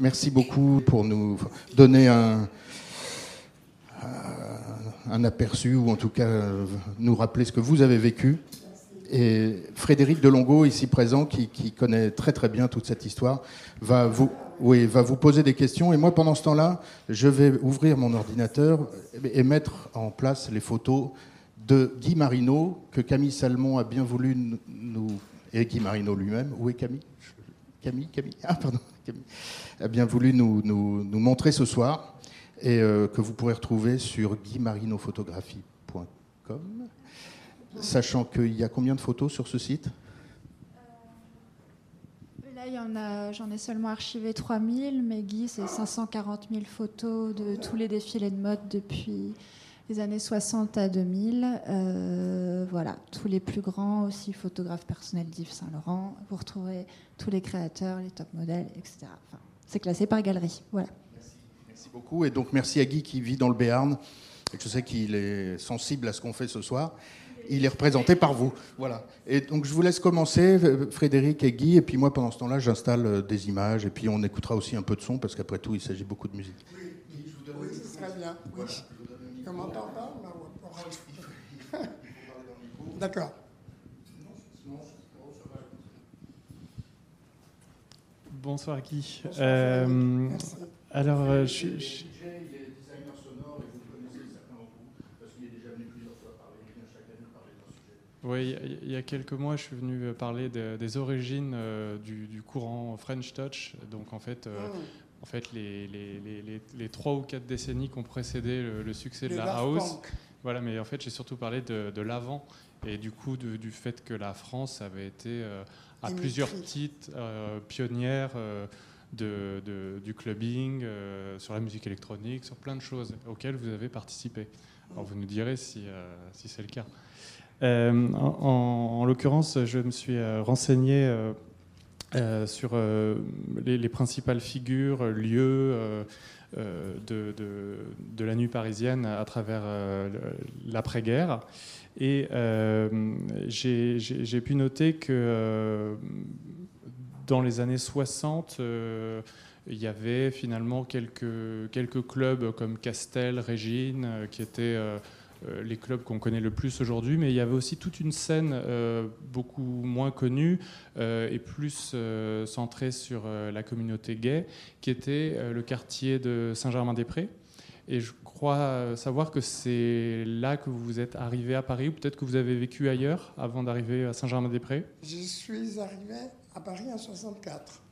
merci beaucoup pour nous donner un, un aperçu, ou en tout cas nous rappeler ce que vous avez vécu. Et Frédéric Delongo, ici présent, qui, qui, connaît très très bien toute cette histoire, va vous, oui, va vous poser des questions. Et moi, pendant ce temps-là, je vais ouvrir mon ordinateur et mettre en place les photos de Guy Marino, que Camille Salmon a bien voulu nous. Et Guy Marino lui-même. Où est Camille? Camille Camille? Ah, pardon. A bien voulu nous, nous, nous montrer ce soir. Et euh, que vous pourrez retrouver sur guymarinophotographie.com. Sachant qu'il y a combien de photos sur ce site? J'en ai seulement archivé 3000, mais Guy, c'est 540 000 photos de tous les défilés de mode depuis les années 60 à 2000. Euh, voilà, tous les plus grands, aussi photographes personnels d'Yves Saint-Laurent. Vous retrouverez tous les créateurs, les top modèles, etc. c'est classé par galerie. Voilà. Merci. merci beaucoup. Et donc, merci à Guy qui vit dans le Béarn. Et je sais qu'il est sensible à ce qu'on fait ce soir il est représenté par vous. Voilà. Et donc je vous laisse commencer, Frédéric et Guy, et puis moi pendant ce temps-là, j'installe euh, des images, et puis on écoutera aussi un peu de son, parce qu'après tout, il s'agit beaucoup de musique. Oui, je vous donne oui ce serait bien. Oui. On m'entend pas D'accord. Bonsoir Guy. Euh, alors, euh, je, je... Oui, il y a quelques mois, je suis venu parler des origines euh, du, courant French Touch. Donc, en fait, euh, mm. En fait les, les, trois ou quatre décennies qui ont précédé le, succès de la house. Voilà, mais en fait, j'ai surtout parlé de, l'avant et du coup du fait que la France avait été euh, à plusieurs titres pionnière de, du clubbing, sur la musique électronique, sur plein de choses auxquelles vous avez participé. Alors, vous nous direz si, si c'est le cas. Euh, en, l'occurrence, je me suis euh, renseigné euh, sur les, principales figures, lieux de, de, la nuit parisienne à travers l'après-guerre. Et j'ai pu noter que dans les années 60, il y avait finalement quelques, quelques clubs comme Castel, Régine, qui étaient euh, les clubs qu'on connaît le plus aujourd'hui, mais il y avait aussi toute une scène euh, beaucoup moins connue euh, et plus centrée sur la communauté gay, qui était le quartier de Saint-Germain-des-Prés. Et je crois savoir que c'est là que vous êtes arrivé à Paris, ou peut-être que vous avez vécu ailleurs avant d'arriver à Saint-Germain-des-Prés? Je suis arrivé à Paris en 64,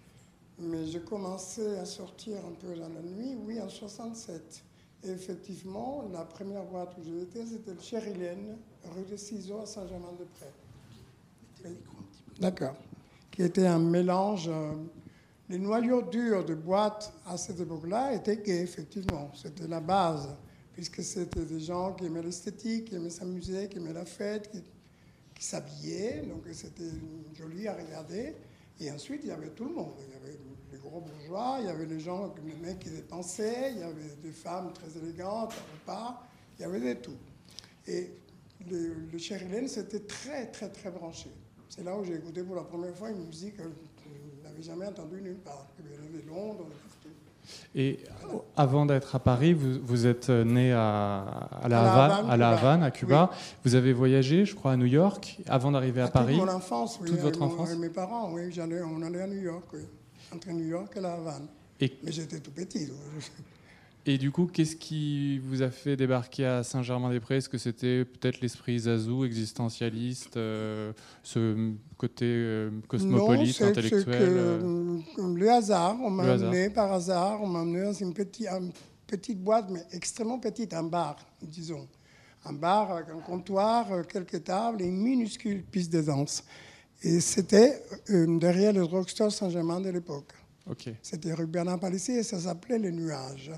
mais j'ai commencé à sortir un peu dans la nuit, oui, en 67 effectivement, la première boîte où été, c'était le Cherilène, rue des Ciseaux à Saint-Germain-de-Prés. D'accord. Qui était un mélange. Euh, les noyaux durs de boîtes à cette époque-là étaient gays, effectivement. C'était la base, puisque c'était des gens qui aimaient l'esthétique, qui aimaient s'amuser, qui aimaient la fête, qui, qui s'habillaient. Donc c'était joli à regarder. Et ensuite, il y avait tout le monde. Il y avait gros bourgeois, il y avait les gens, les mecs qui dépensaient, il y avait des femmes très élégantes, pas, il y avait de tout. Et le, le c'était très, très, très branché. C'est là où j'ai écouté pour la première fois une musique que je n'avais jamais entendue nulle part. Il y avait Londres, et avant d'être à Paris, vous, vous êtes né à, la, Havane, à la Havane, à Cuba. Vous avez voyagé, je crois, à New York avant d'arriver à, Paris. Toute mon enfance, oui. Toute votre enfance. mes parents, oui, on allait à New York, oui entre New York et La Havane. Mais j'étais tout petit. Et du coup, qu'est-ce qui vous a fait débarquer à Saint-Germain-des-Prés? Est-ce que c'était peut-être l'esprit Zazou, existentialiste, euh, ce côté euh, cosmopolite, intellectuel que, euh? Le hasard, on m'a amené par hasard, on m'a amené dans une petite, une petite boîte, mais extrêmement petite, un bar, disons. Un bar avec un comptoir, quelques tables et une minuscule piste de danse. Et c'était euh, derrière le drugstore Saint-Germain de l'époque. C'était rue Bernard Palissy et ça s'appelait Les Nuages.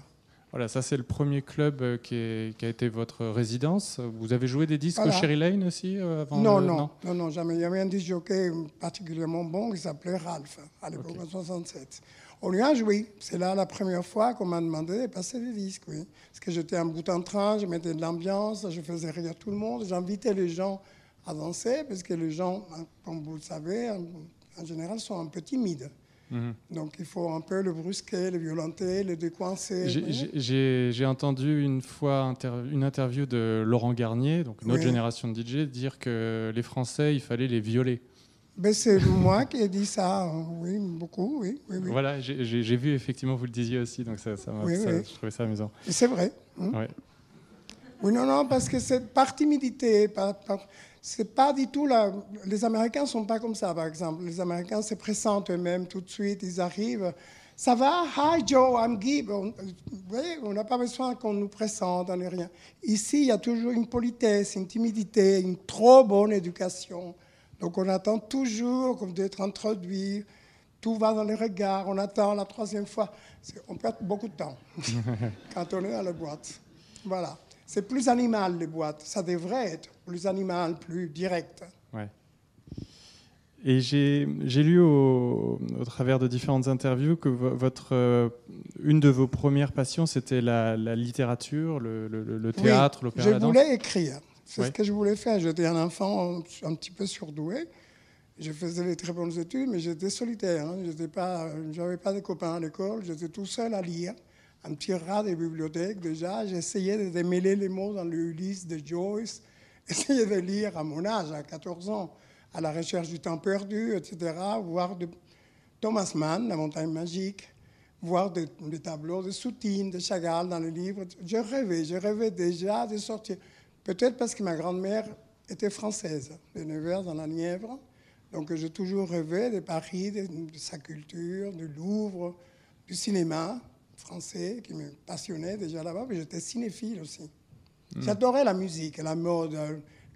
Voilà, ça c'est le premier club euh, qui, a été votre résidence. Vous avez joué des disques au Sherry Lane aussi euh, avant non, non, non, non, jamais. Il y avait un disque jockey particulièrement bon qui s'appelait Ralph à l'époque en 67. Au Nuage, oui. C'est là la première fois qu'on m'a demandé de passer des disques, oui. Parce que j'étais en bout en train, je mettais de l'ambiance, je faisais rire tout le monde, j'invitais les gens avancer, parce que les gens, comme vous le savez, en, général, sont un peu timides. Mhm. Donc il faut un peu le brusquer, le violenter, le décoincer. J'ai entendu une fois une interview de Laurent Garnier, donc notre génération de DJ, dire que les Français, il fallait les violer. Ben c'est moi qui ai dit ça, oui, beaucoup, oui. oui, Voilà, j'ai vu effectivement, vous le disiez aussi, donc ça, ça, je trouvais ça amusant. C'est vrai. Hein. Oui, non, non, parce que c'est par timidité, par, c'est pas du tout. Les Américains sont pas comme ça, par exemple. Les Américains se présentent eux-mêmes tout de suite, ils arrivent. Ça va? Hi Joe, I'm Gib. On, on n'a pas besoin qu'on nous présente, on n'est rien. Ici, il y a toujours une politesse, une timidité, une trop bonne éducation. Donc on attend toujours comme d'être introduit. Tout va dans les regards, on attend la troisième fois. On perd beaucoup de temps quand on est dans la boîte. Voilà. C'est plus animal, les boîtes. Ça devrait être plus animal, plus direct. Ouais. Et j'ai lu au, travers de différentes interviews que votre, euh, une de vos premières passions, c'était la, littérature, le, le, théâtre, oui, Je voulais écrire. C'est ce que je voulais faire. J'étais un enfant un petit peu surdoué. Je faisais des très bonnes études, mais j'étais solitaire. Hein. Je n'avais pas de copains à l'école. J'étais tout seul à lire un petit rat des bibliothèques déjà. J'essayais de démêler les mots dans l'Ulysse de Joyce, essayais de lire à mon âge, à 14 ans, à la recherche du temps perdu, etc., voir de Thomas Mann, La montagne magique, voir des, tableaux de Soutine, de Chagall dans les livres. Je rêvais, je rêvais déjà de sortir. Peut-être parce que ma grand-mère était française, de Nevers dans la Nièvre. Donc j'ai toujours rêvé de Paris, de sa culture, du Louvre, du cinéma français qui me passionnait déjà là-bas, mais j'étais cinéphile aussi. Hmm. J'adorais la musique, la mode,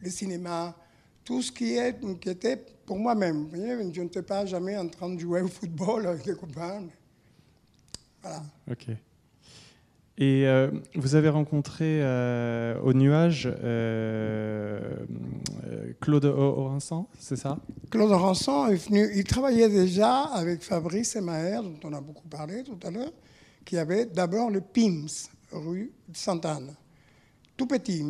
le cinéma, tout ce qui, est, qui était pour moi-même. Je n'étais pas jamais en train de jouer au football avec les copains. Voilà. Ok. Et euh, vous avez rencontré euh, au nuage euh, Claude Oranson, c'est ça? Claude Oranson est venu, il travaillait déjà avec Fabrice et Maher, dont on a beaucoup parlé tout à l'heure qui avait d'abord le PIMS, rue Sainte-Anne. Tout petit,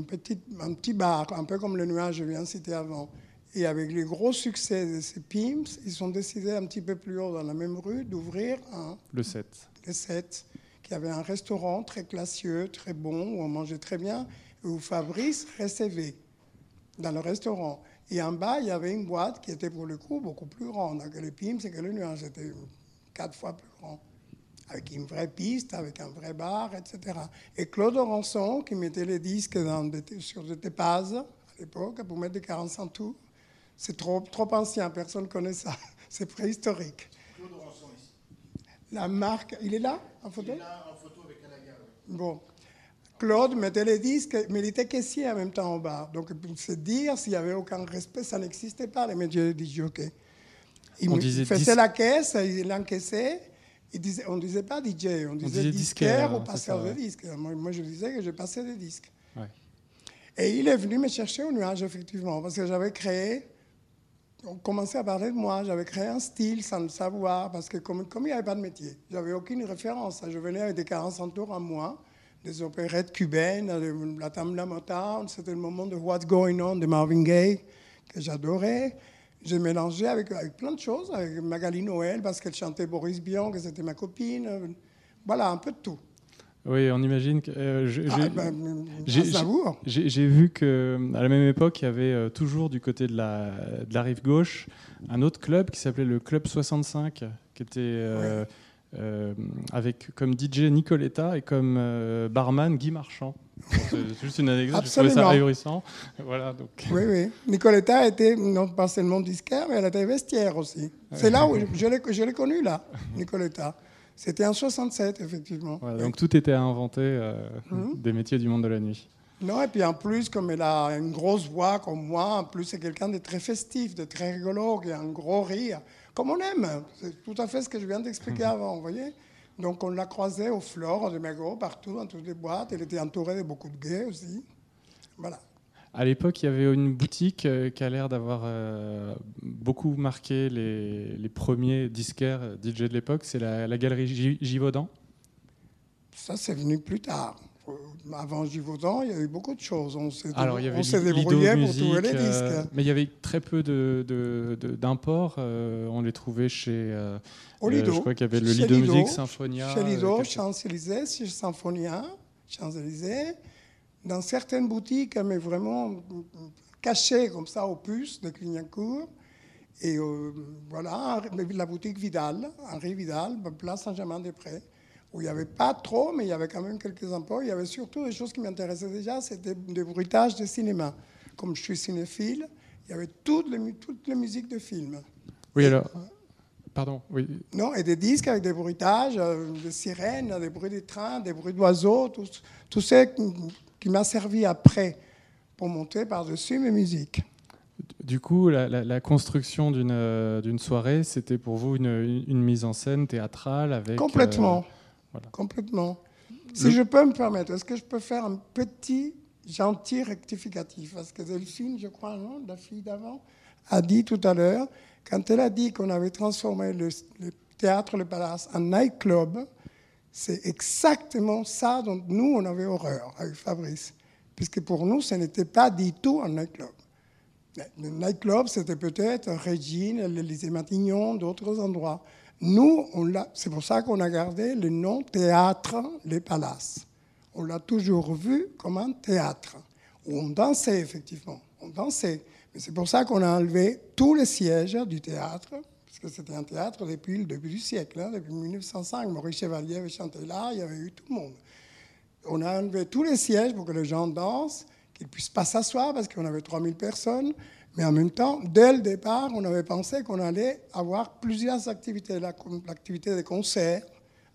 un petit bar, un peu comme le nuage que je viens de citer avant. Et avec les gros succès de ces PIMS, ils ont décidé un petit peu plus haut dans la même rue d'ouvrir un. Le 7. Le 7, qui avait un restaurant très classieux, très bon, où on mangeait très bien, où Fabrice recevait dans le restaurant. Et en bas, il y avait une boîte qui était pour le coup beaucoup plus grande que les PIMS et que le nuage. C'était quatre fois plus grand avec une vraie piste, avec un vrai bar, etc. Et Claude Rançon, qui mettait les disques dans sur des tépazes à l'époque, pour mettre des 45 tours, c'est trop, trop ancien, personne ne connaît ça. C'est préhistorique. Claude Rançon ici. La marque, il est là en photo? Il est là en photo avec Alaga. Bon. Claude mettait les disques, mais il était caissier en même temps au bar. Donc, pour se dire, s'il n'y avait aucun respect, ça n'existait pas, les médias du jockey. Il faisait la caisse, il on ne disait pas DJ, on disait, disquaire, ou passeur de disques. Moi, je disais que je passais des disques. Et il est venu me chercher au nuage, effectivement, parce que j'avais créé, on commençait à parler de moi, j'avais créé un style sans le savoir, parce que comme, comme il n'y avait pas de métier, j'avais aucune référence. Je venais avec des 40 tours à moi, des opérettes cubaines, la Tamla Motown, c'était le moment de What's Going On de Marvin Gaye, que j'adorais. J'ai mélangé avec, avec, plein de choses, avec Magali Noël, parce qu'elle chantait Boris Bian, que c'était ma copine. Voilà, un peu de tout. Oui, on imagine que. Euh, ah, ben, j'ai vu qu'à la même époque, il y avait euh, toujours du côté de la, de la rive gauche un autre club qui s'appelait le Club 65, qui était. Euh, euh, avec comme DJ Nicoletta et comme euh, barman Guy Marchand. C'est juste une anecdote, je trouvais ça ahurissant. Voilà, donc. Oui, oui. Nicoletta était non pas seulement disquaire, mais elle était vestiaire aussi. C'est là où je, l'ai connue, là, Nicoletta. C'était en 67, effectivement. Donc tout était à inventer euh, mhm. des métiers du monde de la nuit. Non, et puis en plus, comme elle a une grosse voix comme moi, en plus c'est quelqu'un de très festif, de très rigolo, qui a un gros rire comme on aime. C'est tout à fait ce que je viens d'expliquer mhm. avant, vous voyez Donc on l'a croisée au Flore de Mégo, partout, dans toutes les boîtes. Elle était entourée de beaucoup de gays aussi. Voilà. À l'époque, il y avait une boutique euh, qui a l'air d'avoir euh, beaucoup marqué les, premiers disquaires euh, DJ de l'époque. C'est la, galerie Givaudan. Ça, c'est venu plus tard. Avant Givaudan, il y a eu beaucoup de choses. On s'est Alors, il y avait on s'est Lido débrouillé pour trouver les euh, disques. mais il y avait très peu de- de- de- d'imports. euh, on les trouvait chez. euh, Au Lido. je crois qu'il y avait le Chez Lido Lido, Music, Symphonia. Chez Lido, euh, Champs-Élysées, chez Symphonia, Champs-Élysées, dans certaines boutiques, mais vraiment cachées comme ça aux puces de Clignancourt. Et euh, voilà, la boutique Vidal, Henri Vidal, place Saint-Germain-des-Prés, où il n'y avait pas trop, mais il y avait quand même quelques imports. Il y avait surtout des choses qui m'intéressaient déjà, c'était des bruitages de cinéma. Comme je suis cinéphile, il y avait toutes les, toutes les musiques de films. Oui, alors. Pardon, oui. Non, et des disques avec des bruitages, euh, des sirènes, des bruits de trains, des bruits d'oiseaux, tout, tout ça qui, qui m'a servi après pour monter par-dessus mes musiques. Du coup, la, la- la construction d'une euh, d'une soirée, c'était pour vous une, une mise en scène théâtrale avec. Complètement. euh, voilà. Complètement. Si Le- je peux me permettre, est-ce que je peux faire un petit gentil rectificatif? Parce que Delphine, je crois, non, la fille d'avant, a dit tout à l'heure, quand elle a dit qu'on avait transformé le, le théâtre Le Palace en nightclub, c'est exactement ça dont nous, on avait horreur avec Fabrice. Puisque pour nous, ce n'était pas du tout un nightclub. Le nightclub, c'était peut-être Régine, l'Élysée Matignon, d'autres endroits. Nous, c'est pour ça qu'on a gardé le nom théâtre Les Palaces. On l'a toujours vu comme un théâtre, où on dansait effectivement. On dansait. Mais c'est pour ça qu'on a enlevé tous les sièges du théâtre, parce que c'était un théâtre depuis le début du siècle, hein, depuis 1905. Maurice Chevalier avait chanté là, il y avait eu tout le monde. On a enlevé tous les sièges pour que les gens dansent, qu'ils ne puissent pas s'asseoir parce qu'on avait 3000 personnes. Mais en même temps, dès le départ, on avait pensé qu'on allait avoir plusieurs activités. La- L'activité des concerts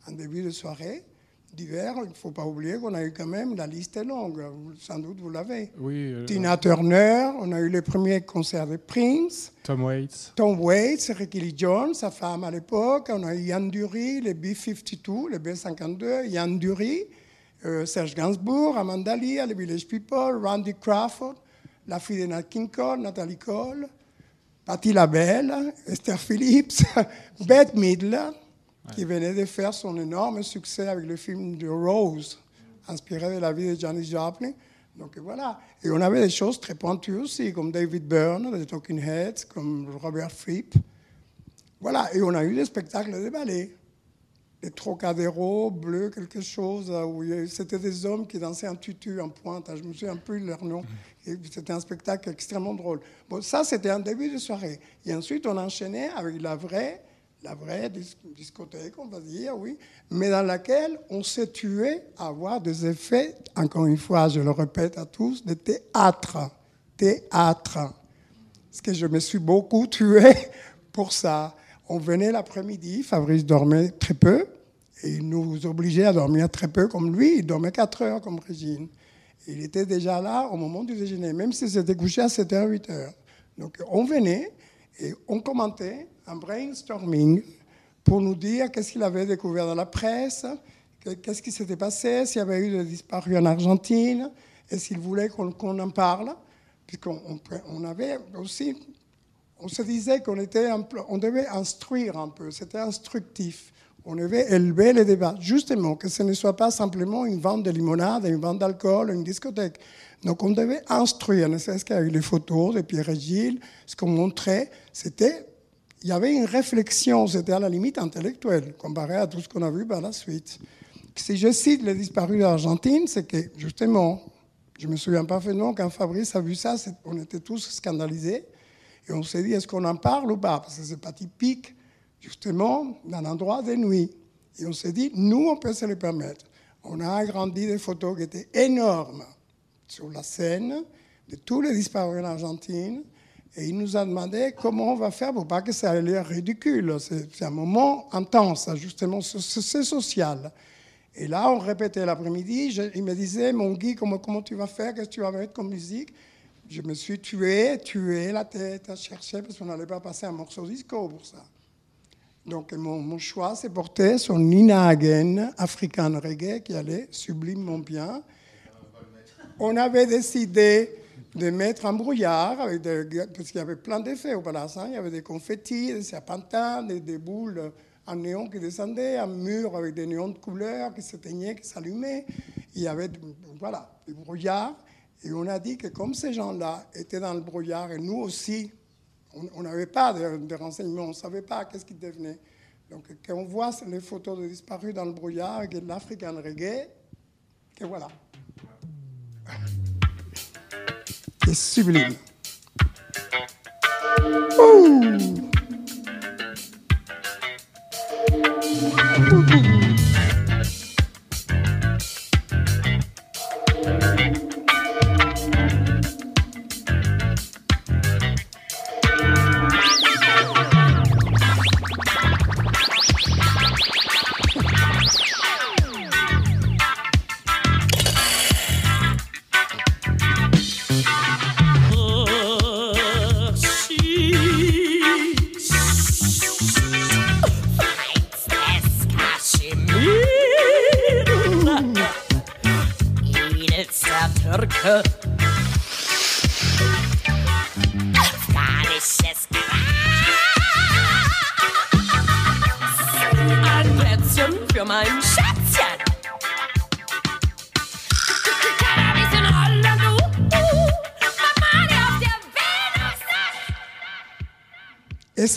en début de soirée, d'hiver. Il ne faut pas oublier qu'on a eu quand même, la liste est longue, sans doute vous l'avez. Oui, euh, Tina Turner, on a eu les premiers concerts de Prince. Tom Waits. Tom Waits, Ricky Lee Jones, sa femme à l'époque. On a eu Yann Dury, les B-52, les B-52, Yann Dury, euh, Serge Gainsbourg, Amanda Lee, les Village People, Randy Crawford, la fille de Nat King Cole, Nathalie Cole, Patti LaBelle, Esther Phillips, Bette Midler, qui venait de faire son énorme succès avec le film de Rose, inspiré de la vie de Janis Joplin. Donc voilà. Et on avait des choses très pointues aussi, comme David Byrne, des Talking Heads, comme Robert Fripp. Voilà. Et on a eu des spectacles de ballet. Des Trocadéro, bleu, quelque chose, où c'était des hommes qui dansaient en tutu, en pointe. Je me souviens plus de leur nom. C'était un spectacle extrêmement drôle. Bon, ça, c'était un début de soirée. Et ensuite, on enchaînait avec la vraie, la vraie dis- discothèque, on va dire, oui, mais dans laquelle on s'est tué à avoir des effets, encore une fois, je le répète à tous, de théâtre. Théâtre. Parce que je me suis beaucoup tué pour ça. On venait l'après-midi, Fabrice dormait très peu, et il nous obligeait à dormir très peu comme lui. Il dormait 4 heures comme Régine. Il était déjà là au moment du déjeuner, même s'il s'était couché à 7h, 8h. Donc on venait et on commentait un brainstorming pour nous dire qu'est-ce qu'il avait découvert dans la presse, que- qu'est-ce qui s'était passé, s'il y avait eu des disparus en Argentine, et s'il voulait qu'on en parle, puisqu'on on, on avait aussi on se disait qu'on était on devait instruire un peu, c'était instructif. On devait élever les débats, justement, que ce ne soit pas simplement une vente de limonade, une vente d'alcool, une discothèque. Donc on devait instruire, ne serait-ce qu'avec les photos de Pierre et Gilles, ce qu'on montrait, c'était, il y avait une réflexion, c'était à la limite intellectuelle, comparé à tout ce qu'on a vu par la suite. Si je cite les disparus d'Argentine, c'est que, justement, je me souviens parfaitement quand Fabrice a vu ça, on était tous scandalisés. Et on s'est dit, est-ce qu'on en parle ou pas? Parce que c'est pas typique, justement, d'un endroit de nuit. Et on s'est dit, nous, on peut se le permettre. On a agrandi des photos qui étaient énormes sur la scène de tous les disparus en Argentine. Et il nous a demandé comment on va faire pour pas que ça ait l'air ridicule. C'est un moment intense, justement, c'est social. Et là, on répétait l'après-midi. Il me disait, mon Guy, comment, comment tu vas faire? Qu'est-ce que tu vas mettre comme musique? Je me suis tué, tué la tête à chercher parce qu'on n'allait pas passer un morceau disco pour ça. Donc mon, choix s'est porté sur Nina Hagen, African Reggae, qui allait sublimement bien. On avait décidé de mettre un brouillard, avec des- parce qu'il y avait plein d'effets au palace. hein. Il y avait des confettis, des serpentins, des, des boules en néon qui descendaient, un mur avec des néons de couleurs qui s'éteignaient, qui s'allumaient. il y avait voilà, du brouillard. Et on a dit que comme ces gens-là étaient dans le brouillard, et nous aussi, on n'avait pas de, renseignements, on ne savait pas qu'est-ce qu'ils devenaient. Donc quand on voit les photos de disparus dans le brouillard, de l'African reggae, que voilà. C'est sublime.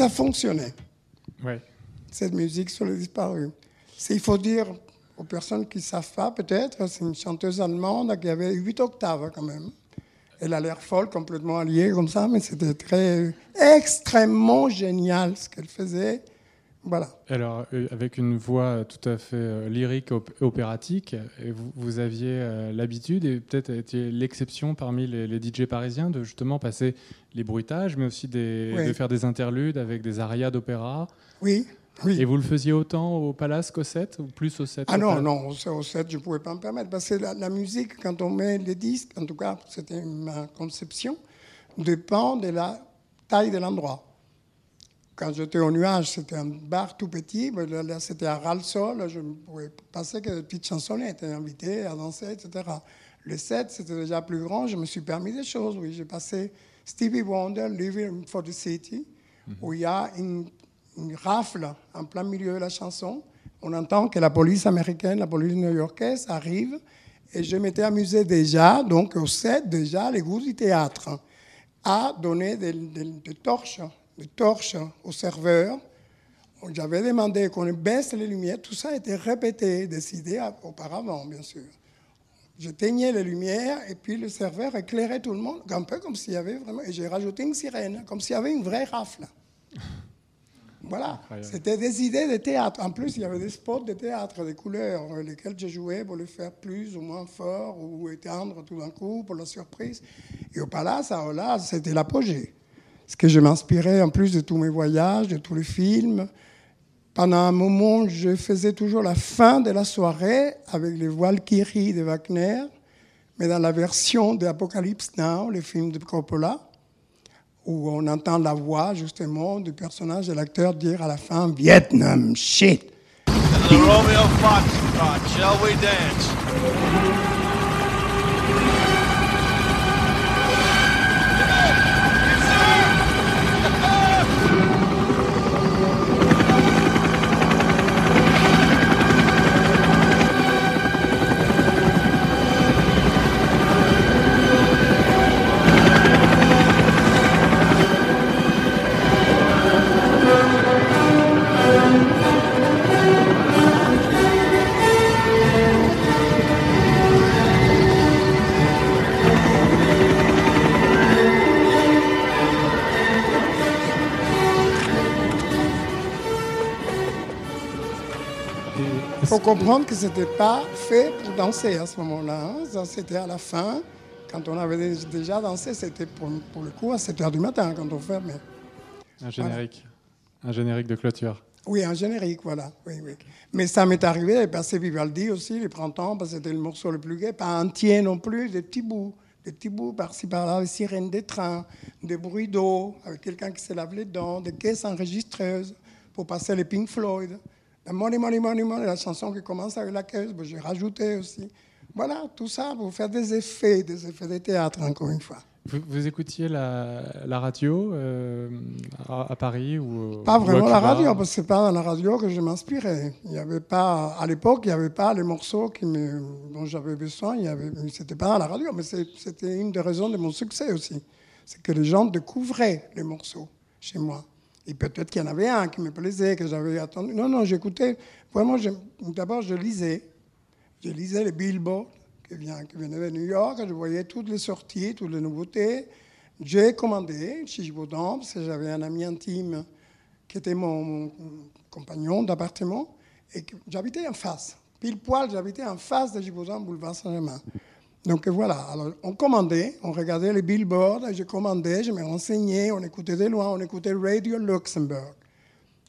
Ça fonctionnait. Cette musique sur les disparus. Il faut dire aux personnes qui ne savent pas, peut-être, c'est une chanteuse allemande qui avait 8 octaves quand même. Elle a l'air folle, complètement alliée comme ça, mais c'était très extrêmement génial ce qu'elle faisait. Voilà. Alors, euh, avec une voix tout à fait euh, lyrique, opératique, vous, aviez euh, l'habitude, et peut-être été l'exception parmi les, DJ parisiens, de justement passer les bruitages, mais aussi de faire des interludes avec des arias d'opéra. Oui. Oui. Et vous le faisiez autant au Palace qu'au 7 ou plus au 7 Ah non, non, au 7, je ne pouvais pas me permettre. Parce que la, musique, quand on met les disques, en tout cas, c'était ma conception, dépend de la taille de l'endroit. Quand j'étais au nuage, c'était un bar tout petit. Là, c'était à ras-le-sol. Je ne pouvais passer que des petites chansonnettes, invité à danser, etc. Le 7, c'était déjà plus grand. Je me suis permis des choses. Oui, j'ai passé Stevie Wonder, Living for the City, mhm. où il y a une une rafle en plein milieu de la chanson. On entend que la police américaine, la police new-yorkaise arrive. Et je m'étais amusé déjà, donc au set, déjà, les goûts du théâtre, à donner des torches aux serveurs. J'avais demandé qu'on baisse les lumières. Tout ça a été répété, décidé auparavant, bien sûr. Je teignais les lumières et puis le serveur éclairait tout le monde, un peu comme s'il y avait vraiment. Et j'ai rajouté une sirène, comme s'il y avait une vraie rafle. Voilà, c'était des idées de théâtre. En plus, il y avait des spots de théâtre, des couleurs, euh, lesquelles je jouais pour le faire plus ou moins fort ou éteindre tout d'un coup pour la surprise. Et au Palace, à là, c'était l'apogée. Ce que je m'inspirais en plus de tous mes voyages, de tous les films. Pendant un moment, je faisais toujours la fin de la soirée avec les Valkyries de Wagner, mais dans la version d'Apocalypse Now, le film de Coppola où on entend la voix justement du personnage de l'acteur dire à la fin Vietnam shit. Romeo shall we dance? Comprendre que ce n'était pas fait pour danser à ce moment-là. Hein. C'était à la fin. Quand on avait déjà dansé, c'était pour, le coup à 7 h du matin quand on fermait. Un générique. Un générique de clôture. Oui, un générique, voilà. Oui, oui. Mais ça m'est arrivé de passer Vivaldi aussi, les printemps, parce que c'était le morceau le plus gai. Pas entier non plus, des petits bouts. Des petits bouts par-ci par-là, des sirènes des trains, des bruits d'eau, avec quelqu'un qui se lave les dents, des caisses enregistreuses pour passer les Pink Floyd. La Money, Money, Money, Money, la chanson qui commence avec la caisse, j'ai rajouté aussi. Voilà, tout ça pour faire des effets, des effets de théâtre, encore une fois. Vous, écoutiez la, radio euh, à, Paris ou Pas vraiment la radio, parce que c'est pas dans la radio que je m'inspirais. Il y avait pas, à l'époque, il n'y avait pas les morceaux qui me, dont j'avais besoin. Il y c'était pas dans la radio, mais c'était une des raisons de mon succès aussi. C'est que les gens découvraient les morceaux chez moi. Et peut-être qu'il y en avait un qui me plaisait, que j'avais attendu. Non, non, j'écoutais. Vraiment, d'abord, je lisais. Je lisais les billboards qui, vient, qui venait de New York. Je voyais toutes les sorties, toutes les nouveautés. J'ai commandé chez Givaudan, parce que j'avais un ami intime qui était mon, compagnon d'appartement. Et j'habitais en face. Pile poil, j'habitais en face de Givaudan, boulevard Saint-Germain. Donc voilà, alors on commandait, on regardait les billboards, je commandais, je me renseignais, on écoutait de loin, on écoutait Radio Luxembourg,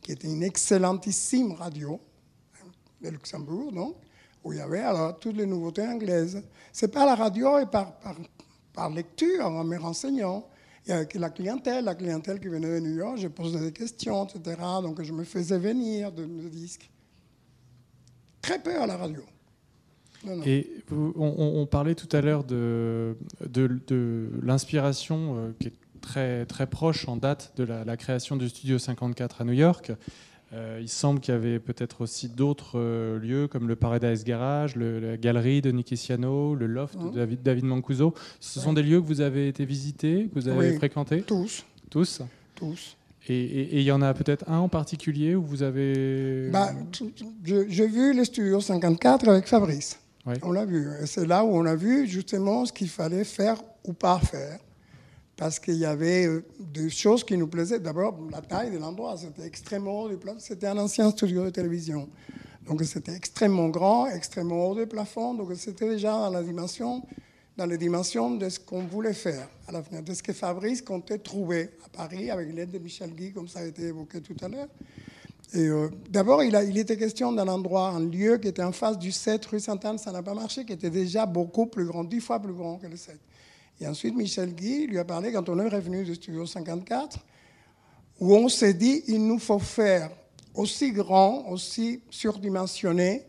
qui était une excellentissime radio de Luxembourg, donc où il y avait alors toutes les nouveautés anglaises. C'est par la radio et par, par, lecture, en me renseignant. Y avait la clientèle, la clientèle qui venait de New York, je posais des questions, etc. Donc je me faisais venir de, disques. Très peu à la radio. Et on, parlait tout à l'heure de, de, l'inspiration euh, qui est très, très proche en date de la, la, création du Studio 54 à New York. Euh, il semble qu'il y avait peut-être aussi d'autres euh, lieux comme le Paradise Garage, la galerie de Nicky Siano, le loft de David, David Mancuso. Ce sont des lieux que vous avez été visités, que vous avez fréquentés? Tous. Tous? Tous. Et il y en a peut-être un en particulier où vous avez... Bah, J'ai vu le studio 54 avec Fabrice. On l'a vu. C'est là où on a vu justement ce qu'il fallait faire ou pas faire parce qu'il y avait euh, des choses qui nous plaisaient. D'abord, la taille de l'endroit, c'était extrêmement haut du plafond. C'était un ancien studio de télévision. Donc c'était extrêmement grand, extrêmement haut du plafond. Donc c'était déjà dans la dimension, dans les dimensions de ce qu'on voulait faire à l'avenir, de ce que Fabrice comptait trouver à Paris avec l'aide de Michel Guy, comme ça a été évoqué tout à l'heure. Euh, d'abord, il, était question d'un endroit, un lieu qui était en face du 7 rue Sainte-Anne, ça n'a pas marché, qui était déjà beaucoup plus grand, dix fois plus grand que le 7. Et ensuite, Michel Guy lui a parlé quand on est revenu du Studio 54, où on s'est dit il nous faut faire aussi grand, aussi surdimensionné,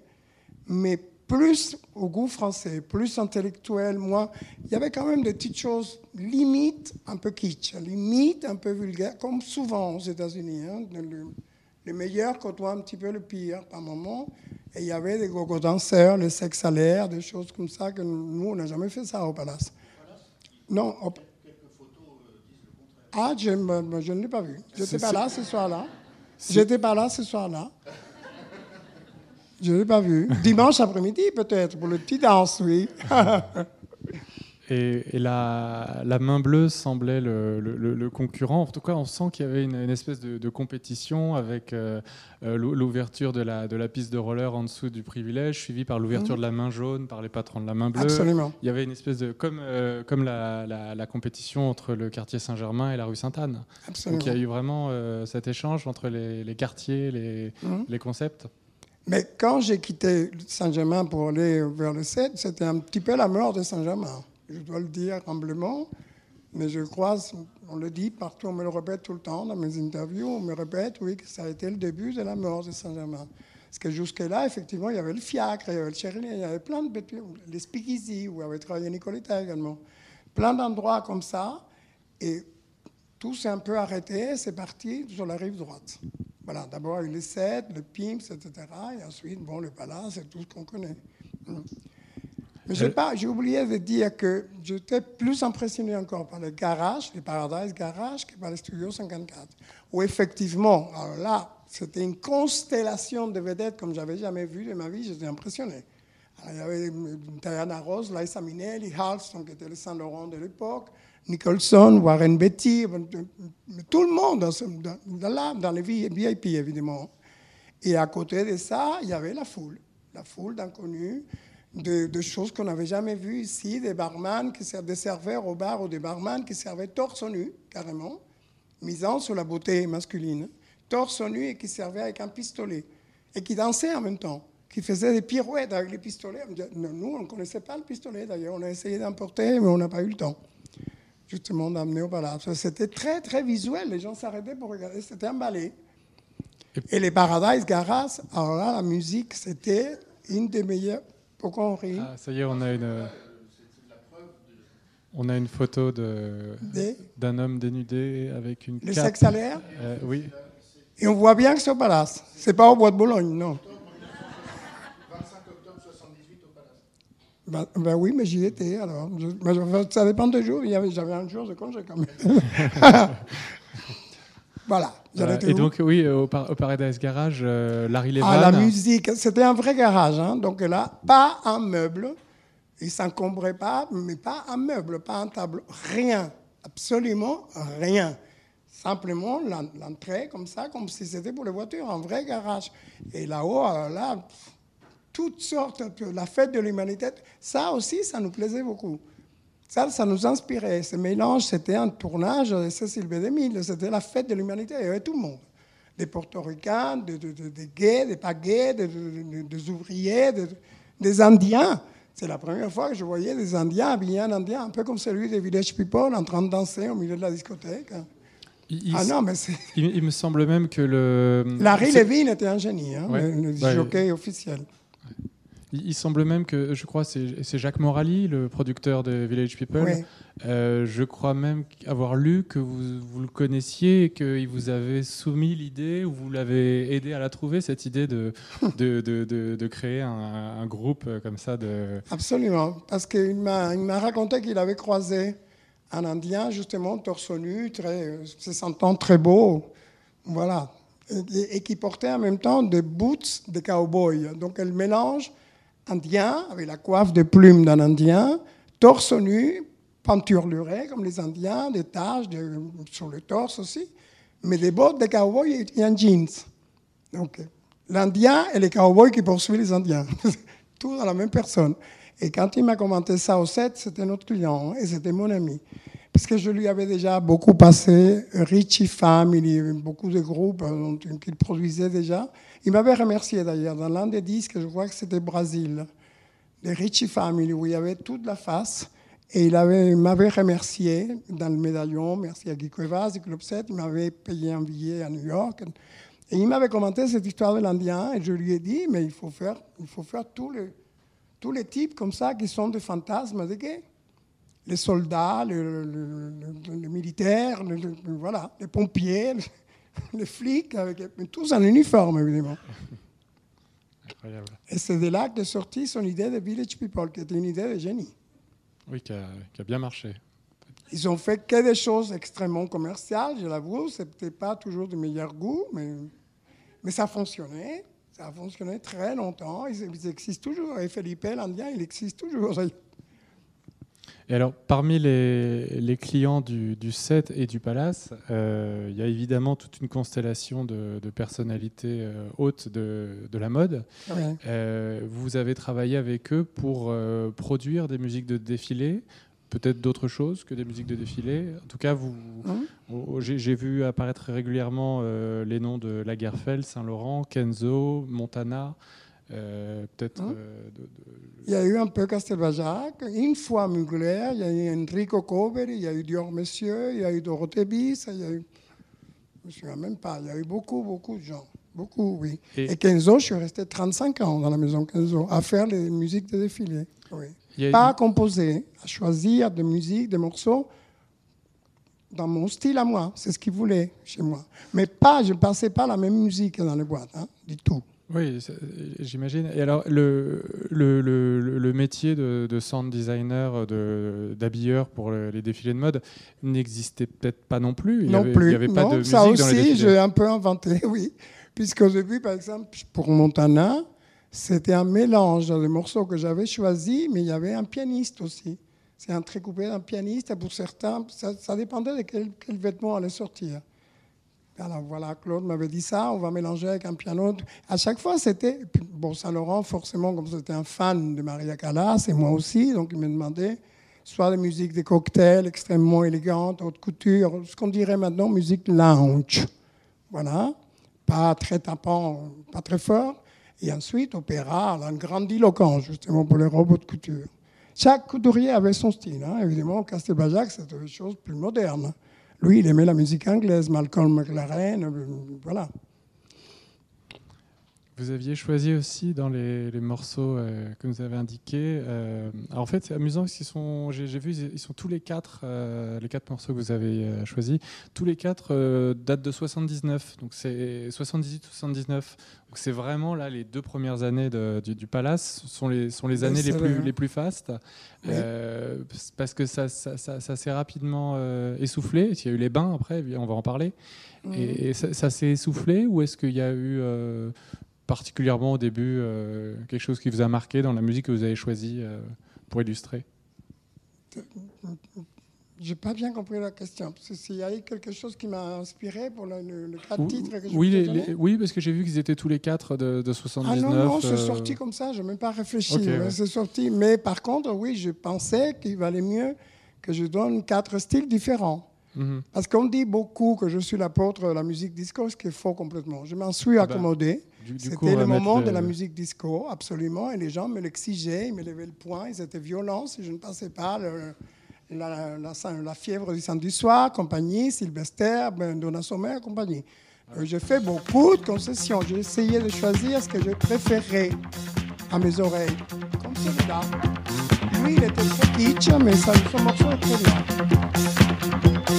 mais plus au goût français, plus intellectuel, moins. Il y avait quand même des petites choses limite un peu kitsch, limite un peu vulgaire, comme souvent aux États-Unis. Hein, le, le, meilleur côtoie un petit peu le pire par moment. Et il y avait des gogo danseurs, les sex salaires, des choses comme ça que nous, on n'a jamais fait ça au Palace. Non. Ah, je, je ne l'ai pas vu. Je n'étais pas là ce soir-là. J'étais pas là ce soir-là. Je ne l'ai pas vu. Dimanche après-midi, peut-être, pour le petit danse, oui. Et, la, main bleue semblait le, concurrent. En tout cas, on sent qu'il y avait une, espèce de, compétition avec euh, euh, l'ouverture de la, de la piste de roller en dessous du privilège, suivie par l'ouverture mhm. de la main jaune par les patrons de la main bleue. Absolument. Il y avait une espèce de. comme, euh, comme la, compétition entre le quartier Saint-Germain et la rue Sainte-Anne. Absolument. Donc il y a eu vraiment cet échange entre les, quartiers, les, mhm. les concepts. Mais quand j'ai quitté Saint-Germain pour aller vers le 7, c'était un petit peu la mort de Saint-Germain je dois le dire humblement, mais je crois, on le dit partout, on me le répète tout le temps dans mes interviews, on me répète, oui, que ça a été le début de la mort de Saint-Germain. Parce que jusque-là, effectivement, il y avait le fiacre, il y avait le Cherilien, il y avait plein de les speakeasy, où avait travaillé Nicoletta également. Plein d'endroits comme ça, et tout s'est un peu arrêté, c'est parti sur la rive droite. Voilà, d'abord il y a eu les 7, le PIMS, etc. Et ensuite, bon, le palace, c'est tout ce qu'on connaît. J'ai oublié de dire que j'étais plus impressionné encore par le garage, les Paradise Garage, que par le Studio 54. Où effectivement, alors là, c'était une constellation de vedettes comme j'avais jamais vu de ma vie, j'étais impressionné. il y avait Diana Rose, Liza Minnelli, Halston, qui était le Saint-Laurent de l'époque, Nicholson, Warren Beatty, tout le monde dans, dans, dans les VIP évidemment. Et à côté de ça, il y avait la foule, la foule d'inconnus de, choses qu'on n'avait jamais vues ici, des barman, qui servaient, des serveurs au bar ou des barman qui servaient torse nu, carrément, misant sur la beauté masculine, torse nu et qui servaient avec un pistolet, et qui dansaient en même temps, qui faisaient des pirouettes avec les pistolets. Nous, on ne connaissait pas le pistolet d'ailleurs, on a essayé d'importer, mais on n'a pas eu le temps, justement, d'amener au palace. C'était très, très visuel, les gens s'arrêtaient pour regarder, c'était un ballet. Et les Paradise Garage, alors là, la musique, c'était une des meilleures pourquoi on rit ah, Ça y est, on a une. On a une photo Des- d'un homme dénudé avec une Le cape. sexe à l'air Euh, oui. Et on voit bien que c'est au palace. C'est pas au bois de Boulogne, non. 25 octobre 78 au Palace. Ben, ben oui, mais j'y étais alors. Je- ça dépend des jours. J'avais un jour de congé quand même. voilà. Étais Et donc, oui, au, Par- au Paradise Garage, euh, Larry Levan. Ah, la musique. C'était un vrai garage. hein. Donc là, pas un meuble. Il s'encombrait pas, mais pas un meuble, pas un tableau. Rien. Absolument rien. Simplement l'en- l'entrée comme ça, comme si c'était pour les voitures, un vrai garage. Et là-haut, alors là, toutes sortes, de- la fête de l'humanité, ça aussi, ça nous plaisait beaucoup. Ça, ça nous inspirait. Ce mélange, c'était un tournage de Cécile B2000. C'était la fête de l'humanité. Il y avait tout le monde. Des portoricains, des, des- gays, des pas gays, des, ouvriers, des, Indiens. C'est la première fois que je voyais des Indiens habillés en Indien, un peu comme celui des Village People en train de danser au milieu de la discothèque. Il, il- Ah non, mais il- il me semble même que le. Larry c'est- Levin était un génie, hein, Ouais. le, le Ouais. jockey officiel. Il, il semble même que, je crois, c'est Jacques Morali, le producteur de Village People. Euh, je crois même avoir lu que vous, vous le connaissiez et qu'il vous avait soumis l'idée ou vous l'avez aidé à la trouver, cette idée de, de, de, de- de créer un, un groupe comme ça. De... Absolument, parce qu'il m'a, il m'a raconté qu'il avait croisé un Indien, justement, torse nu, très, se sentant très beau, voilà, et, et qui portait en même temps des boots de cowboy. Donc, elle mélange indien, avec la coiffe de plumes d'un Indien, torse nu, penturluré comme les Indiens, des taches sur le torse aussi, mais des bottes de cowboy et, un jeans. Donc, l'Indien et les cowboys qui poursuivent les Indiens. Tout dans la même personne. Et quand il m'a commenté ça au set, c'était notre client hein, et c'était mon ami. Parce que je lui avais déjà beaucoup passé Richie Family, beaucoup de groupes euh, qu'il produisait déjà. Il m'avait remercié d'ailleurs dans l'un des disques, je crois que c'était Brésil, de Richie Family, où il y avait toute la face. Et il avait- il m'avait remercié dans le médaillon, merci à Guy Cuevas Club 7, il m'avait payé un billet à New York. Et il m'avait commenté cette histoire de l'Indien et je lui ai dit, mais il faut faire, il faut faire tous les, tous les types comme ça qui sont des fantasmes des gays. Les soldats, les, les- militaires, voilà, les pompiers, les, flics, avec, tous en uniforme évidemment. Incroyable. Et c'est de là qu'est sortie son idée de Village People, qui était une idée de génie. Oui, qui a, qui a bien marché. Ils ont fait que des choses extrêmement commerciales, je l'avoue. C'était pas toujours du meilleur goût, mais, mais ça fonctionnait. Ça a fonctionné très longtemps. Ils, ils existent toujours. Et Felipe, l'Indien, il existe toujours. Et alors, parmi les, les clients du, du set et du palace, euh, il y a évidemment toute une constellation de, de personnalités euh, hautes de, de la mode. Ouais. Euh, vous avez travaillé avec eux pour euh, produire des musiques de défilé, peut-être d'autres choses que des musiques de défilé. En tout cas, vous, oh, j'ai j'ai vu apparaître régulièrement euh, les noms de Lagerfeld, Saint-Laurent, Kenzo, Montana. Euh, peut-être Hein? euh, de- de- Il y a eu un peu Castelbajac, une fois Mugler, il y a eu Enrico Coveri, il y a eu Dior Monsieur, il y a eu Dorothée Bis, il y a eu. Je ne me souviens même pas, il y a eu beaucoup, beaucoup de gens. Beaucoup, oui. Et- Et, Kenzo, je suis resté 35 ans dans la maison Kenzo, à faire les musiques de défilé. Oui. Pas à composer, à choisir des musiques, des morceaux dans mon style à moi. C'est ce qu'il voulait chez moi. Mais pas, je ne passais pas la même musique dans les boîtes, hein, du tout. Oui, j'imagine. Et alors, le, le, le, le métier de, de sound designer, de- d'habilleur pour le- les défilés de mode n'existait peut-être pas non plus. Il non avait, plus. Il n'y avait pas non, de musique ça dans les aussi, défilés. j'ai un peu inventé, oui. Puisqu'au début, par exemple, pour Montana, c'était un mélange dans les morceaux que j'avais choisis, mais il y avait un pianiste aussi. C'est un coupé d'un pianiste, et pour certains, ça, ça dépendait de quel, quel vêtement allait sortir. Alors voilà, Claude m'avait dit ça, on va mélanger avec un piano. À chaque fois, c'était. Bon, Saint-Laurent, forcément, comme c'était un fan de Maria Callas, et moi aussi, donc il me demandait soit des musiques de cocktails extrêmement élégantes, haute couture, ce qu'on dirait maintenant musique lounge. Voilà, pas très tapant, pas très fort. Et ensuite, opéra, un grandiloquent, justement, pour les robes haute couture. Chaque couturier avait son style. hein. Évidemment, Castelbajac, c'était des choses plus modernes. Lui, il aimait la musique anglaise, Malcolm McLaren, euh, voilà. Vous aviez choisi aussi dans les, morceaux euh, que vous avez indiqués. Euh, en fait, c'est amusant parce qu'ils sont, j'ai, vu, ils sont tous les quatre, euh, les quatre morceaux que vous avez choisis, tous les quatre datent de 79. Donc c'est 78-79. Donc c'est vraiment là les deux premières années du, Palace sont les sont les années les plus les plus fastes parce que ça ça, ça, s'est rapidement essoufflé. Il y a eu les bains après, on va en parler. Et, ça, ça s'est essoufflé ou est-ce qu'il y a eu particulièrement au début euh, quelque chose qui vous a marqué dans la musique que vous avez choisie euh, pour illustrer? J'ai pas bien compris la question. S'il y a eu quelque chose qui m'a inspiré pour le, le, quatre titres que je oui, oui, parce que j'ai vu qu'ils étaient tous les quatre de, de 79. Ah non, non, c'est euh, sorti comme ça, je n'ai même pas réfléchi. C'est sorti. Mais par contre, oui, je pensais qu'il valait mieux que je donne quatre styles différents. Mhm. Parce qu'on dit beaucoup que je suis l'apôtre de la musique disco, ce qui est faux complètement. Je m'en suis ah ben, accommodé. C'était le moment de la musique disco, absolument, et les gens me l'exigeaient, ils me levaient le poing, ils étaient violents si je ne passais pas la, la, fièvre du samedi soir, compagnie, Sylvester, ben, Donna Sommer, compagnie. Euh, j'ai fait beaucoup de concessions, j'ai essayé de choisir ce que je préférais à mes oreilles, comme celui-là. Lui, il était très kitsch, mais son morceau est très bien.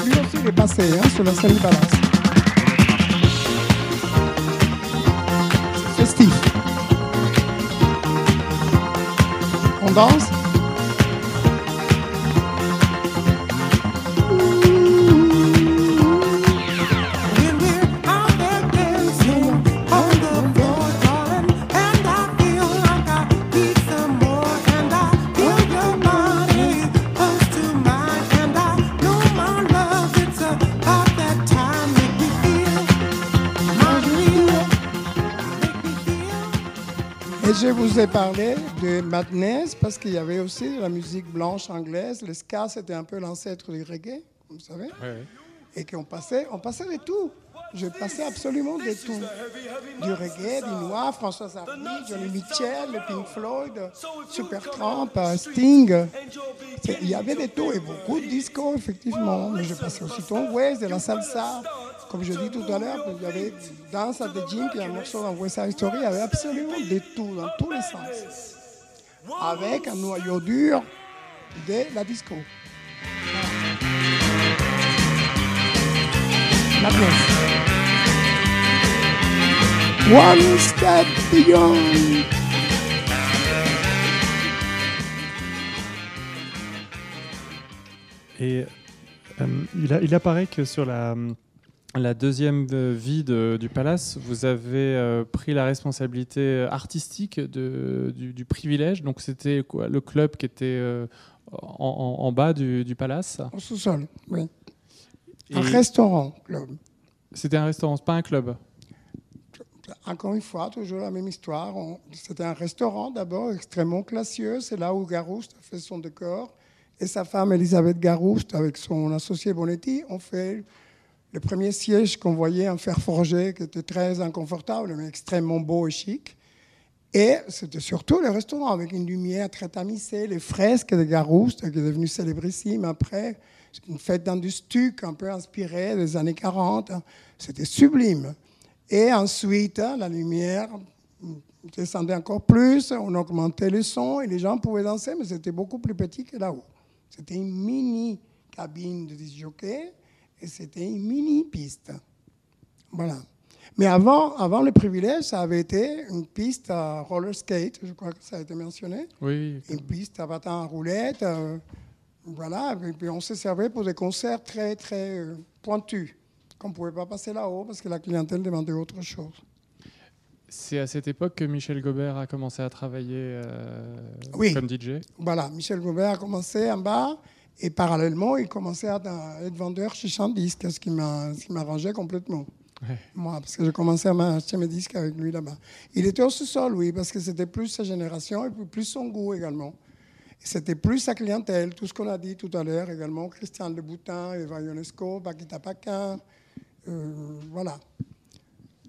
Lui aussi, il est passé hein, sur la scène balance. On danse vous ai parlé de Madness parce qu'il y avait aussi la musique blanche anglaise. Le ska, c'était un peu l'ancêtre du reggae, vous savez. Et qu'on passait, on passait de tout. Je passais absolument de tout. Du reggae, du noir, François Hardy, Johnny Mitchell, Pink Floyd, Supertramp, Sting. Il y avait de tout et beaucoup de disco, effectivement. Mais je passais aussi ton West, de la salsa. Comme je dis tout à l'heure, il y avait à the Gym, puis un morceau dans West Side Story, il y avait absolument de tout, dans tous les sens. Avec un noyau dur de la disco. La pièce. One step beyond. Et euh, il, il, apparaît que sur la, la deuxième vie du Palace, vous avez euh, pris la responsabilité artistique de, du, privilège. Donc c'était quoi le club qui était euh, en, bas du, Palace? En sous-sol, oui. un restaurant, club. C'était un restaurant, pas un club? Encore une fois, toujours la même histoire. C'était un restaurant d'abord extrêmement classieux. C'est là où Garouste a fait son décor. Et sa femme, Elisabeth Garouste, avec son associé Bonetti, ont fait le premier siège qu'on voyait en fer forgé, qui était très inconfortable, mais extrêmement beau et chic. Et c'était surtout le restaurant avec une lumière très tamisée, les fresques de Garouste, qui est devenu célébrissime après. Une fête dans du stuc un peu inspirée des années 40. C'était sublime. Et ensuite, la lumière descendait encore plus, on augmentait le son et les gens pouvaient danser, mais c'était beaucoup plus petit que là-haut. C'était une mini cabine de disjockey et c'était une mini piste. Voilà. Mais avant, avant le privilège, ça avait été une piste à roller skate, je crois que ça a été mentionné. Oui. Une piste à bâton à roulette. Euh, voilà. Et puis on s'est servi pour des concerts très, très euh, pointus, qu'on ne pouvait pas passer là-haut parce que la clientèle demandait autre chose. C'est à cette époque que Michel Gobert a commencé à travailler euh, comme DJ Voilà, Michel Gobert a commencé en bas et parallèlement, il commençait à être vendeur chez Chandisque, ce qui m'arrangeait complètement. Moi, parce que j'ai commencé à acheter mes disques avec lui là-bas. Il était au sous-sol, oui, parce que c'était plus sa génération et plus son goût également. C'était plus sa clientèle, tout ce qu'on a dit tout à l'heure également, Christian Leboutin, Eva Ionesco, Paquita Paquin, euh, voilà,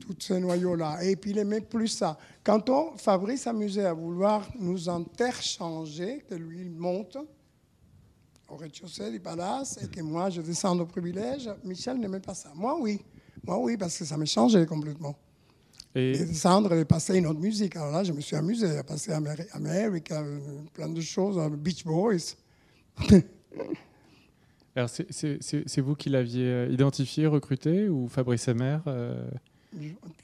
tous ces noyaux-là. Et puis il aimait plus ça. Quand on, Fabrice s'amusait à vouloir nous interchanger, que lui il monte, au rez-de-chaussée du palace et que moi je descends au privilège, Michel n'aimait pas ça. Moi oui, moi oui, parce que ça m'a changé complètement. Et, descendre et passer une autre musique. Alors là, je me suis amusé à passer America, plein de choses, Beach Boys. Alors, c'est vous qui l'aviez euh, identifié, recruté, ou Fabrice Emer euh?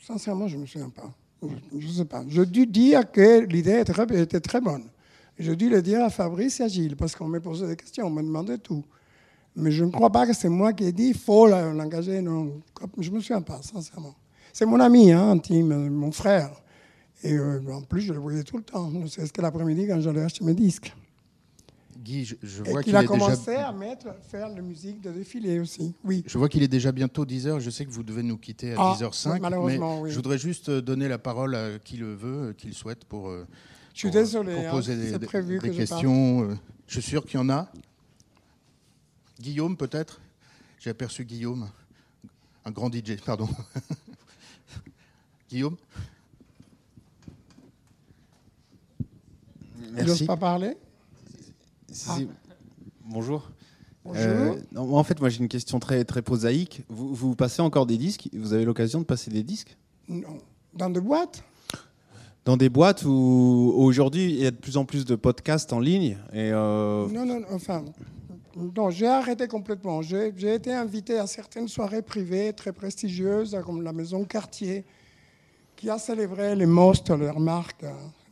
Sincèrement, je ne me souviens pas. Je ne sais pas. Je dû dire que l'idée était, était, très bonne. Je dû le dire à Fabrice et à Gilles, parce qu'on m'a posé des questions, on m'a demandé tout. Mais je ne crois pas que c'est moi qui ai dit il faut l'engager. Non, je ne me souviens pas, sincèrement. C'est mon ami hein, intime, mon frère. Et euh, en plus, je le voyais tout le temps. C'est ce que l'après-midi quand j'allais acheter mes disques. Guy, je, vois qu'il a commencé à mettre, faire la musique de défilé aussi. Oui. Je vois qu'il est déjà bientôt 10h. Je sais que vous devez nous quitter à 10h05. Ah, malheureusement, mais Je voudrais juste euh, donner la parole à qui le veut, euh, qui le souhaite pour, je suis désolé, hein, poser des, des questions. Je, je suis sûr qu'il y en a. Guillaume, peut-être? J'ai aperçu Guillaume, un grand DJ, pardon. Guillaume? Merci. n'ose pas parler? Ah. Bonjour. Euh, en fait, moi j'ai une question très, très prosaïque. Vous, vous passez encore des disques? Vous avez l'occasion de passer des disques? Non. Dans des boîtes? Dans des boîtes où aujourd'hui il y a de plus en plus de podcasts en ligne. Euh, Non, non, enfin. Non, j'ai arrêté complètement. J'ai été invité à certaines soirées privées très prestigieuses, comme la Maison Cartier, qui a célébré les most, leurs marques,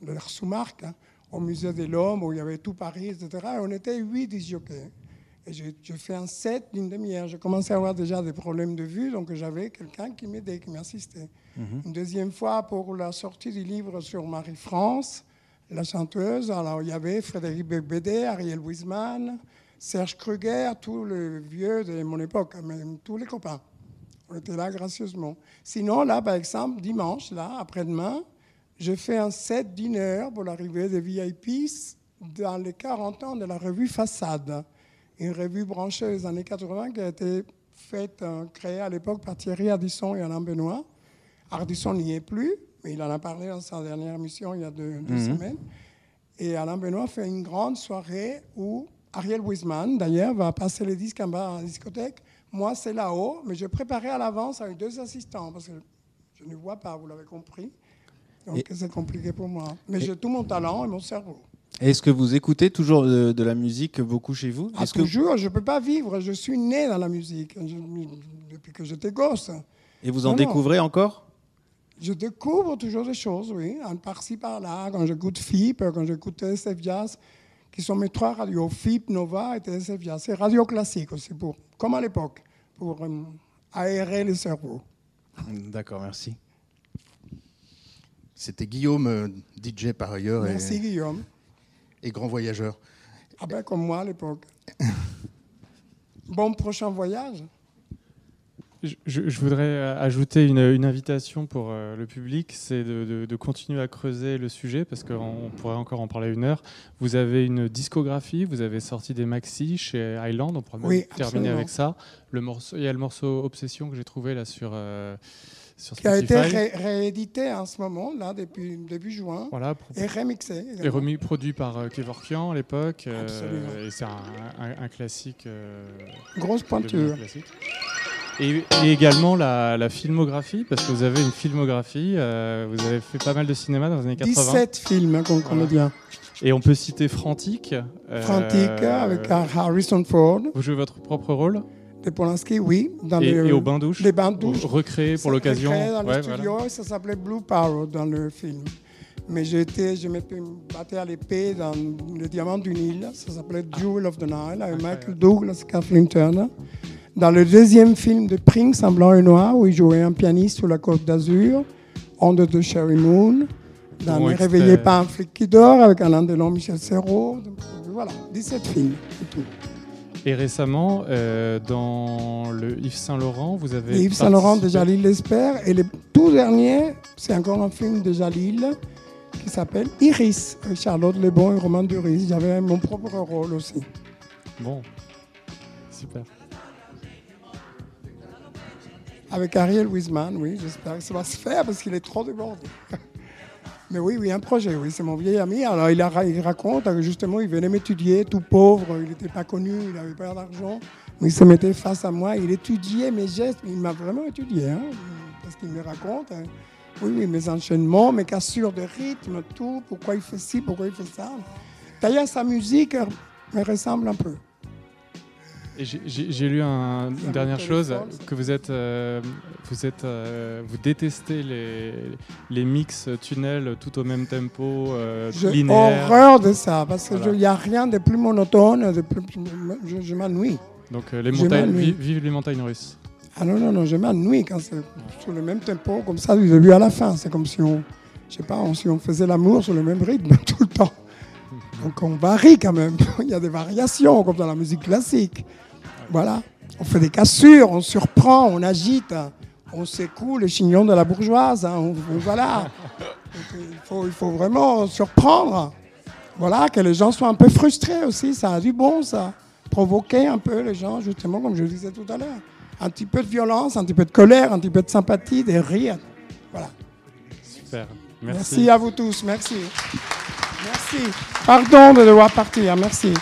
leurs sous-marques. Hein au musée de l'homme où il y avait tout Paris, etc. Et on était huit disjockeys. Et j'ai fait un set d'une demi-heure. J'ai commencé à avoir déjà des problèmes de vue, donc j'avais quelqu'un qui m'aidait, qui m'assistait. Mhm. Une deuxième fois, pour la sortie du livre sur Marie-France, la chanteuse, alors il y avait Frédéric Becbédé, Ariel Wiesman, Serge Kruger, tous les vieux de mon époque, même tous les copains. On était là gracieusement. Sinon, là, par exemple, dimanche, là, après-demain, je fais un set d'une heure pour l'arrivée des VIPs dans les 40 ans de la revue Façade, une revue branchée des années 80 qui a été faite, euh, créée à l'époque par Thierry Ardisson et Alain Benoît. Ardisson n'y est plus, mais il en a parlé dans sa dernière émission il y a deux, mhm. semaines. Et Alain Benoît fait une grande soirée où Ariel Wiesman, d'ailleurs, va passer les disques en bas à la discothèque. Moi, c'est là-haut, mais je préparais à l'avance avec deux assistants, parce que je ne vois pas, vous l'avez compris. Donc c'est compliqué pour moi. Mais j'ai tout mon talent et mon cerveau. Est-ce que vous écoutez toujours de, la musique beaucoup chez vous? Ah, Toujours, je ne peux pas vivre. Je suis né dans la musique depuis que j'étais gosse. Et vous en découvrez encore? Je découvre toujours des choses, oui. Par-ci, par-là, quand j'écoute FIP, quand j'écoute TSF Jazz, qui sont mes trois radios, FIP, Nova et TSF Jazz. C'est radio classique aussi, pour, comme à l'époque, pour euh, aérer le cerveau. D'accord, merci. C'était Guillaume, euh, DJ par ailleurs. Merci Guillaume. Et grand voyageur. Ah ben comme moi à l'époque. bon prochain voyage. Je, voudrais euh, ajouter une, invitation pour euh, le public, c'est de, continuer à creuser le sujet parce qu'on pourrait encore en parler une heure. Vous avez une discographie, vous avez sorti des maxi chez Island, on pourrait oui, terminer avec ça. Le morceau, il y a le morceau Obsession que j'ai trouvé là sur qui a été réédité en ce moment, là, depuis début juin, voilà, et remixé. Et remis, produit par euh, Kevorkian à l'époque. Euh, et c'est un, classique. Euh, Grosse pointure. Et, également la, filmographie, parce que vous avez une filmographie, vous avez fait pas mal de cinéma dans les années 80. 17 films hein, comme comédien. Et on peut citer Frantic. Frantic avec Harrison Ford. Vous jouez votre propre rôle? De Polanski, oui. Dans et, les, et au bain-douche Les bains-douches. Recréé pour l'occasion. dans le studio, ça s'appelait Blue Power dans le film. Mais j'étais, je me battais à l'épée dans Le Diamant du Nil, ça s'appelait Jewel of the Nile, avec Michael Douglas et Kathleen Turner. Dans le deuxième film de Prince en blanc et noir, où il jouait un pianiste sur la côte d'Azur, Under the Cherry Moon. Dans Ne réveillez pas un flic qui dort, avec Alain Delon, Michel Serrault. Voilà, 17 films, c'est tout. Et récemment, euh, dans le Yves Saint Laurent, vous avez. Yves Saint Laurent de Jalil Lesper. Et le tout dernier, c'est encore un film de Jalil qui s'appelle Iris, Charlotte Lebon et Roman Duris. J'avais mon propre rôle aussi. Bon, super. Avec Ariel Wiesman, oui, j'espère que ça va se faire parce qu'il est trop débordé. Mais oui, oui, un projet, oui, c'est mon vieil ami. Alors il, raconte que justement, il venait m'étudier, tout pauvre, il n'était pas connu, il n'avait pas d'argent. Mais il se mettait face à moi, il étudiait mes gestes, il m'a vraiment étudié, hein, parce qu'il me raconte. Hein. Oui, oui, mes enchaînements, mes cassures de rythme, tout, pourquoi il fait ci, pourquoi il fait ça. D'ailleurs, sa musique me ressemble un peu. J'ai lu un, une dernière chose, que vous êtes, euh, vous êtes, euh, vous détestez les, les mix tunnels tout au même tempo, euh, J'ai horreur de ça, parce qu'il n'y a rien de plus monotone, de plus, je, je m'ennuie. Donc euh, les montagnes, vive les montagnes russes. Ah non, non, non, je m'ennuie quand c'est sur le même tempo, comme ça, du début à la fin. C'est comme si on, je sais pas, si on faisait l'amour sur le même rythme tout le temps. Donc on varie quand même. Il y a des variations, comme dans la musique classique. Voilà. On fait des cassures, on surprend, on agite, on secoue le chignon de la bourgeoise. Hein. voilà. il, faut, il faut vraiment surprendre. Voilà, que les gens soient un peu frustrés aussi. Ça a du bon, ça. Provoquer un peu les gens, justement, comme je le disais tout à l'heure. Un petit peu de violence, un petit peu de colère, un petit peu de sympathie, des rires. Voilà. Super. Merci. Merci à vous tous. Merci. Merci. Pardon de devoir partir. Merci.